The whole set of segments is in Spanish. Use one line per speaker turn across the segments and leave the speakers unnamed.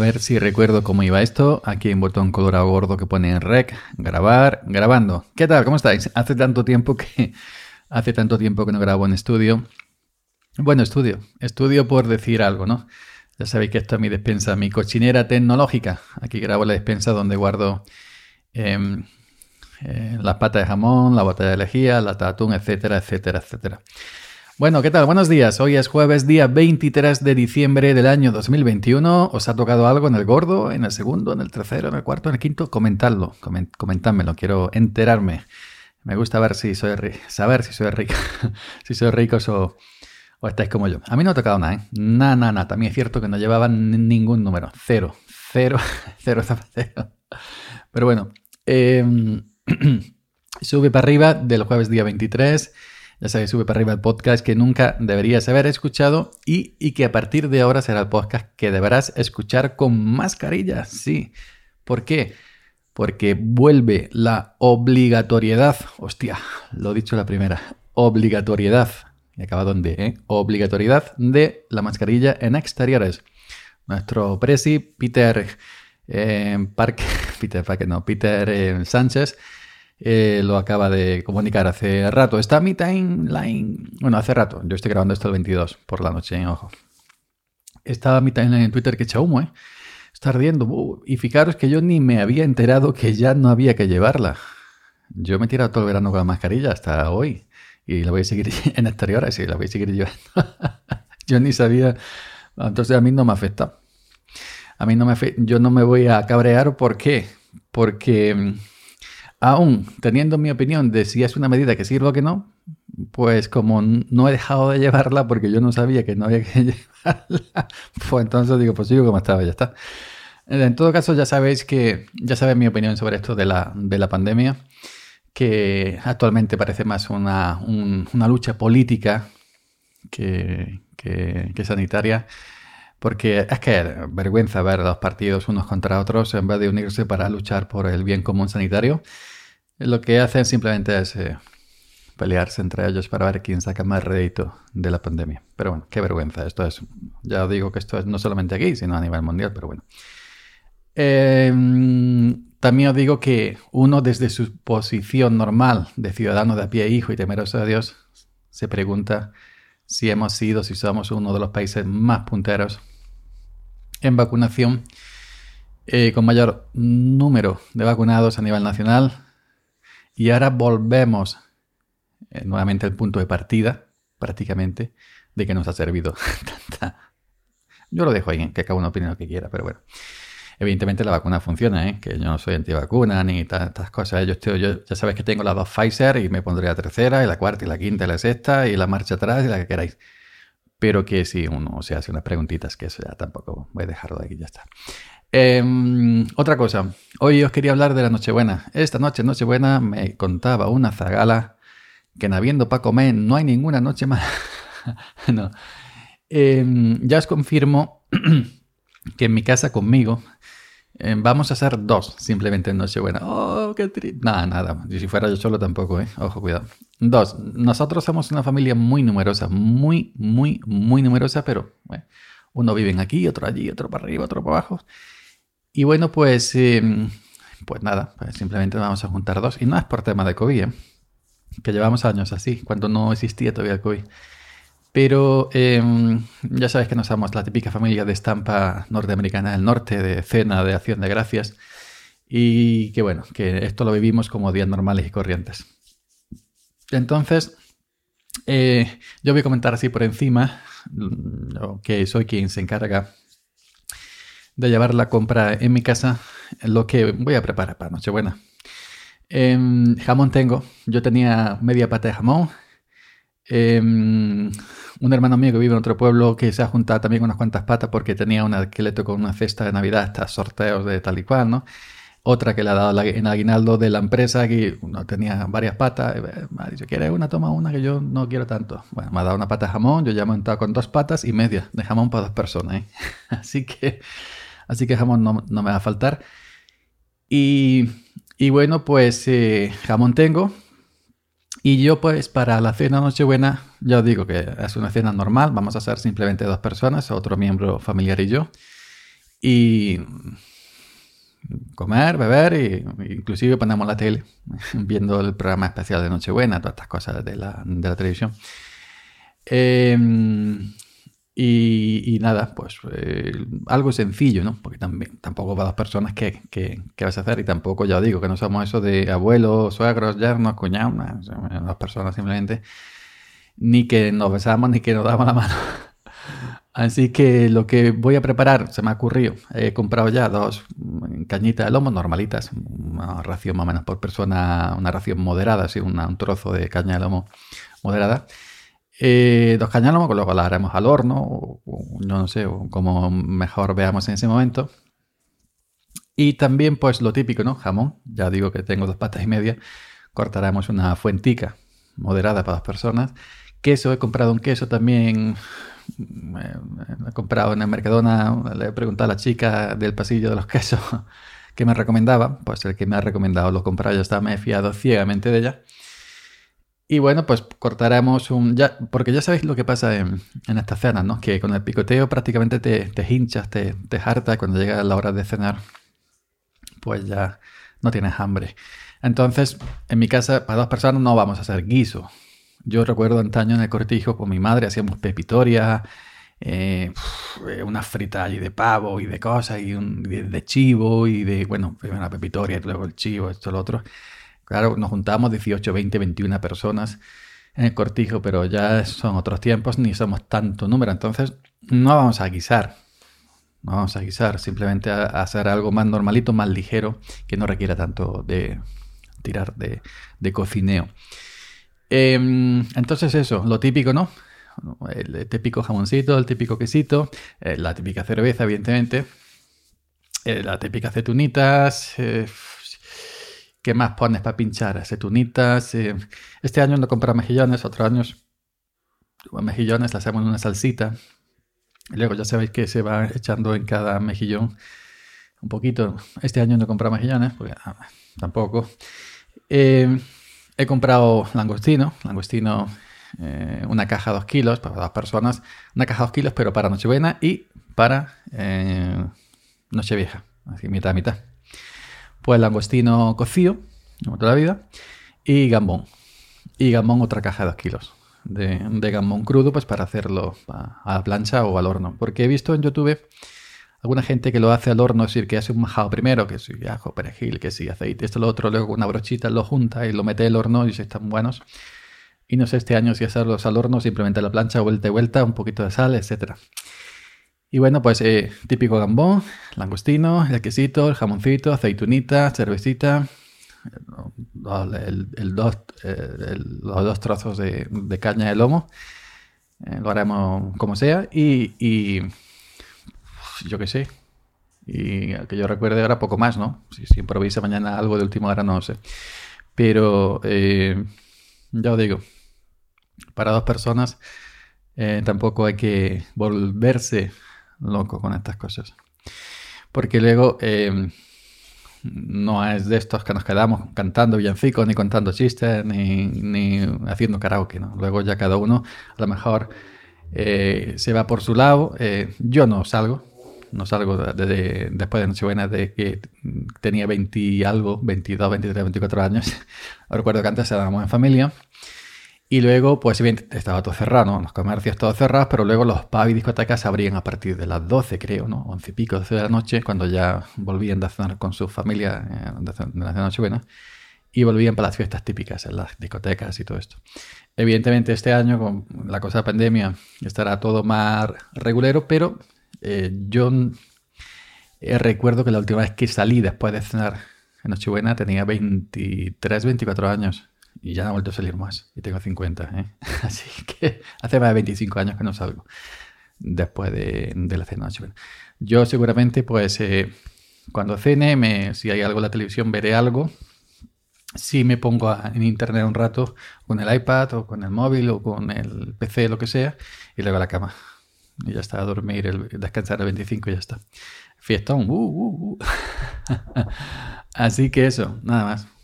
Ver si recuerdo cómo iba esto. Aquí hay un botón colorado gordo que pone en rec, grabar, grabando. ¿Qué tal? ¿Cómo estáis? Hace tanto tiempo que hace tanto tiempo que no grabo en estudio. Bueno, estudio, estudio por decir algo, ¿no? Ya sabéis que esto es mi despensa, mi cochinera tecnológica. Aquí grabo la despensa donde guardo em, eh, las patas de jamón, la botella de lejía, la tatún, etcétera, etcétera, etcétera. Bueno, ¿qué tal? Buenos días. Hoy es jueves, día 23 de diciembre del año 2021. ¿Os ha tocado algo en el gordo, en el segundo, en el tercero, en el cuarto, en el quinto? Comentadlo, comentádmelo, quiero enterarme. Me gusta ver si soy saber si soy rico, si soy ricos o, o estáis como yo. A mí no ha tocado nada, ¿eh? Nada, nada, nada. También es cierto que no llevaban ningún número. Cero, cero, cero, cero. Pero bueno, em, sube para arriba del jueves día 23 ya sabéis, sube para arriba el podcast que nunca deberías haber escuchado y, y, que a partir de ahora será el podcast que deberás escuchar con mascarilla. Sí. ¿Por qué? Porque vuelve la obligatoriedad. Hostia, lo he dicho la primera. Obligatoriedad. Y acaba donde, ¿eh? Obligatoriedad de la mascarilla en exteriores. Nuestro presi, Peter eh, Peter Park, no, Peter eh, Sánchez eh, lo acaba de comunicar hace rato. Está mi timeline. Bueno, hace rato. Yo estoy grabando esto el 22 por la noche, ojo. Estaba mi timeline en Twitter que echa humo, ¿eh? Está ardiendo. Uh, y fijaros que yo ni me había enterado que ya no había que llevarla. Yo me he tirado todo el verano con la mascarilla hasta hoy. Y la voy a seguir en exteriores y la voy a seguir llevando. yo ni sabía. Entonces a mí no me afecta. A mí no me afecta. Yo no me voy a cabrear. ¿Por qué? Porque mm, aún teniendo mi opinión de si es una medida que sirve o que no, pues como no he dejado de llevarla porque yo no sabía que no había que llevarla, pues entonces digo, pues sigo como estaba, ya está. En todo caso, ya sabéis que, ya sabéis mi opinión sobre esto de la, de la pandemia, que actualmente parece más una, una lucha política que, que sanitaria. Porque es que vergüenza ver los partidos unos contra otros en vez de unirse para luchar por el bien común sanitario. Lo que hacen simplemente es eh, pelearse entre ellos para ver quién saca más rédito de la pandemia. Pero bueno, qué vergüenza. Esto es, ya digo que esto es no solamente aquí, sino a nivel mundial, pero bueno. Em, también os digo que uno desde su posición normal de ciudadano de a pie, hijo y temeroso de Dios, se pregunta si hemos sido, si somos uno de los países más punteros en vacunación, eh, con mayor número de vacunados a nivel nacional. Y ahora volvemos eh, nuevamente al punto de partida, prácticamente, de que nos ha servido tanta... Yo lo dejo ahí, que cada uno opine lo que quiera, pero bueno. Evidentemente la vacuna funciona, ¿eh? que yo no soy antivacuna ni tantas cosas. Yo, estoy, yo ya sabes que tengo las dos Pfizer y me pondré la tercera y la cuarta y la quinta y la sexta y la marcha atrás y la que queráis. Pero que si uno se hace unas preguntitas, que eso ya tampoco voy a dejarlo de aquí, ya está. Em, otra cosa, hoy os quería hablar de la Nochebuena. Esta noche, Nochebuena, me contaba una zagala que en habiendo para comer no hay ninguna noche más. no. Em, ya os confirmo que en mi casa conmigo em, vamos a hacer dos simplemente en Nochebuena. Oh, qué triste. Nada, nada. Y si fuera yo solo tampoco, ¿eh? Ojo, cuidado. Dos. Nosotros somos una familia muy numerosa, muy, muy, muy numerosa, pero bueno, uno vive aquí, otro allí, otro para arriba, otro para abajo. Y bueno, pues, em, pues nada, pues simplemente vamos a juntar dos. Y no es por tema de COVID, ¿eh? que llevamos años así, cuando no existía todavía COVID. Pero em, ya sabes que no somos la típica familia de estampa norteamericana del norte, de cena, de acción de gracias. Y que bueno, que esto lo vivimos como días normales y corrientes. Entonces, eh, yo voy a comentar así por encima, que soy quien se encarga de llevar la compra en mi casa, lo que voy a preparar para Nochebuena. Em, jamón tengo, yo tenía media pata de jamón. Em, un hermano mío que vive en otro pueblo que se ha juntado también unas cuantas patas porque tenía un esqueleto con una cesta de Navidad, hasta sorteos de tal y cual, ¿no? Otra que le ha dado en aguinaldo de la empresa que no tenía varias patas. Eh, me ha dicho, ¿quieres una? Toma una que yo no quiero tanto. Bueno, me ha dado una pata jamón, yo ya he montado con dos patas y media de jamón para dos personas. ¿eh? Así que así que jamón no, me va a faltar. Y, bueno, pues eh, jamón tengo. Y yo pues para la cena Nochebuena, ya digo que es una cena normal, vamos a ser simplemente dos personas, otro miembro familiar y yo. y comer, beber e inclusive ponemos la tele viendo el programa especial de Nochebuena, todas estas cosas de la, de la televisión. Em, y, nada, pues eh, algo sencillo, ¿no? Porque también, tampoco para dos personas que, que, vas a hacer y tampoco, ya digo, que no somos eso de abuelos, suegros, yernos, cuñados, dos personas simplemente, ni que nos besamos ni que nos damos la mano. Así que lo que voy a preparar, se me ha ocurrido, he comprado ya dos cañitas de lomo normalitas, una ración más o menos por persona, una ración moderada, así un trozo de caña de lomo moderada. Eh, dos cañas luego las haremos al horno, o, no sé, como mejor veamos en ese momento. Y también, pues lo típico, ¿no? Jamón, ya digo que tengo dos patas y media, cortaremos una fuentica moderada para dos personas. Queso, he comprado un queso también me, he comprado en el Mercadona, le he preguntado a la chica del pasillo de los quesos que me recomendaba, pues el que me ha recomendado lo comprado, ya está, me he fiado ciegamente de ella. Y bueno, pues cortaremos un... Ya, porque ya sabéis lo que pasa en, en estas cenas, ¿no? Que con el picoteo prácticamente te, te hinchas, te, te harta cuando llega la hora de cenar, pues ya no tienes hambre. Entonces, en mi casa, para dos personas no vamos a hacer guiso. Yo recuerdo antaño en el cortijo con mi madre hacíamos pepitoria, eh, una frita allí de pavo y de cosas, y un, de, chivo y de, bueno, primero la pepitoria y luego el chivo, esto, lo otro. Claro, nos juntamos 18, 20, 21 personas en el cortijo, pero ya son otros tiempos, ni somos tanto número, entonces no vamos a guisar. No vamos a guisar, simplemente a, hacer algo más normalito, más ligero, que no requiera tanto de tirar de, de cocineo. Em, entonces eso, lo típico, ¿no? El típico jamoncito, el típico quesito, eh, la típica cerveza, evidentemente, eh, la típica aceitunitas. Eh, ¿Qué más pones para pinchar? Aceitunitas. este año no comprado mejillones, otros años mejillones, las hacemos una salsita. Luego ya sabéis que se va echando en cada mejillón un poquito. Este año no comprado mejillones, ah, tampoco. He comprado langostino, langostino, eh, una caja de 2 kilos para dos personas, una caja de 2 kilos, pero para Nochebuena y para eh, Nochevieja, así mitad mitad. Pues langostino cocido, como toda la vida, y gambón. Y gambón, otra caja de 2 kilos de, de gambón crudo, pues para hacerlo a, la plancha o al horno. Porque he visto en YouTube alguna gente que lo hace al horno, es decir, que hace un majado primero, que si ajo, perejil, que si aceite, esto, lo otro, luego una brochita lo junta y lo mete al horno y si están buenos. Y no sé este año si hacerlos al horno, simplemente a la plancha, vuelta y vuelta, un poquito de sal, etc. Y bueno, pues eh, típico gambón, langostino, el quesito, el jamoncito, aceitunita, cervecita, el, dos, eh, los dos trozos de, caña de lomo. Eh, lo haremos como sea. y yo qué sé. Y que yo recuerde ahora poco más, ¿no? Si, si improvisa mañana algo de última hora, no sé. Pero eh, ya os digo, para dos personas tampoco hay que volverse loco con estas cosas. Porque luego eh, no es de estos que nos quedamos cantando villancicos, ni contando chistes, ni, ni haciendo karaoke, ¿no? Luego ya cada uno a lo mejor se va por su lado. yo no salgo, no salgo desde después de Nochebuena de que tenía 20 y algo, 22, 23, 24 años. Recuerdo que antes estábamos en familia. Y luego, pues bien, estaba todo cerrado, Los comercios todos cerrados, pero luego los pubs y discotecas abrían a partir de las 12, creo, ¿no? 11 y pico, 12 de la noche, cuando ya volvían de cenar con su familia eh, de la Nochebuena. Y volvían para las fiestas típicas, en las discotecas y todo esto. Evidentemente este año, con la cosa de pandemia, estará todo más regulero, pero eh, yo eh, recuerdo que la última vez que salí después de cenar en Nochebuena tenía 23, 24 años y ya no he vuelto a salir más. Y tengo 50, ¿eh? Así que hace más de 25 años que no salgo después de, la cena. Yo seguramente, pues, cuando cene, si hay algo en la televisión, veré algo. Si me pongo en internet un rato con el iPad o con el móvil o con el PC, lo que sea, y luego a la cama. Y ya está, a dormir, el, descansar el 25 y ya está. Fiestón. Uh, uh, uh. Así que eso, nada más.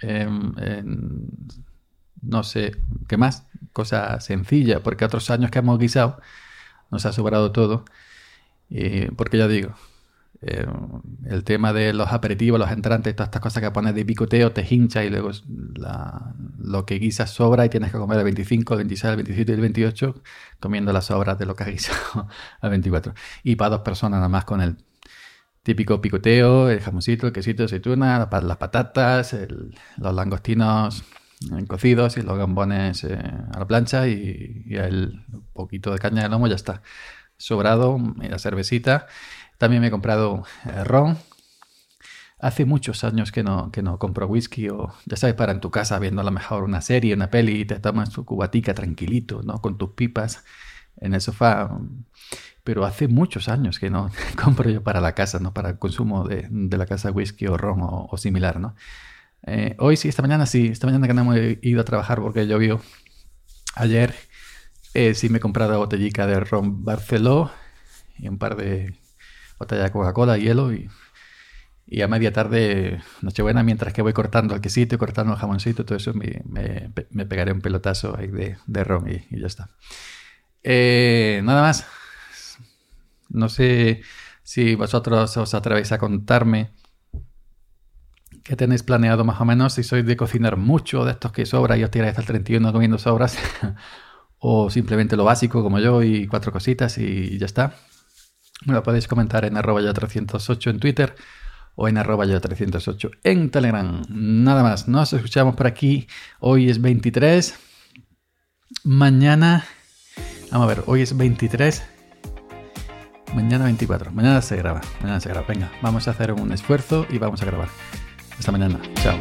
Em, em, no sé, ¿qué más? Cosa sencilla, porque otros años que hemos guisado nos ha sobrado todo. porque ya digo, eh, el tema de los aperitivos, los entrantes, todas estas cosas que pones de picoteo, te hincha y luego lo que guisas sobra y tienes que comer el 25, el 26, el 27 y el 28 comiendo las sobras de lo que has guisado al 24. Y para dos personas nada más con el típico picoteo, el jamoncito, el quesito de aceituna, las patatas, los langostinos cocidos y los gambones eh, a la plancha y, el poquito de caña de lomo ya está sobrado, la cervecita. También me he comprado eh, ron. Hace muchos años que no, que no compro whisky o, ya sabes, para en tu casa viendo a lo mejor una serie, una peli y te tomas tu cubatica tranquilito, ¿no? Con tus pipas en el sofá. Pero hace muchos años que no compro yo para la casa, ¿no? Para el consumo de, la casa whisky o ron o, similar, ¿no? Eh, hoy sí, esta mañana sí, esta mañana que no hemos ido a trabajar porque llovió ayer, eh, sí me he comprado botellica de ron Barceló y un par de botella de Coca-Cola, hielo y, y, a media tarde, Nochebuena, mientras que voy cortando el quesito, cortando el jamoncito, todo eso, me, me, pegaré un pelotazo ahí de, de ron y, ya está. Eh, nada más. No sé si vosotros os atrevéis a contarme qué tenéis planeado más o menos, si sois de cocinar mucho, de estos que sobra y os tiráis hasta el 31 comiendo sobras, o simplemente lo básico como yo y cuatro cositas y ya está. Me lo podéis comentar en arroba yo 308 en Twitter o en arroba yo 308 en Telegram. Nada más, nos escuchamos por aquí. Hoy es 23. Mañana... Vamos a ver, hoy es 23. Mañana 24. Mañana se graba. Mañana se graba. Venga, vamos a hacer un esfuerzo y vamos a grabar. Hasta mañana. Chao.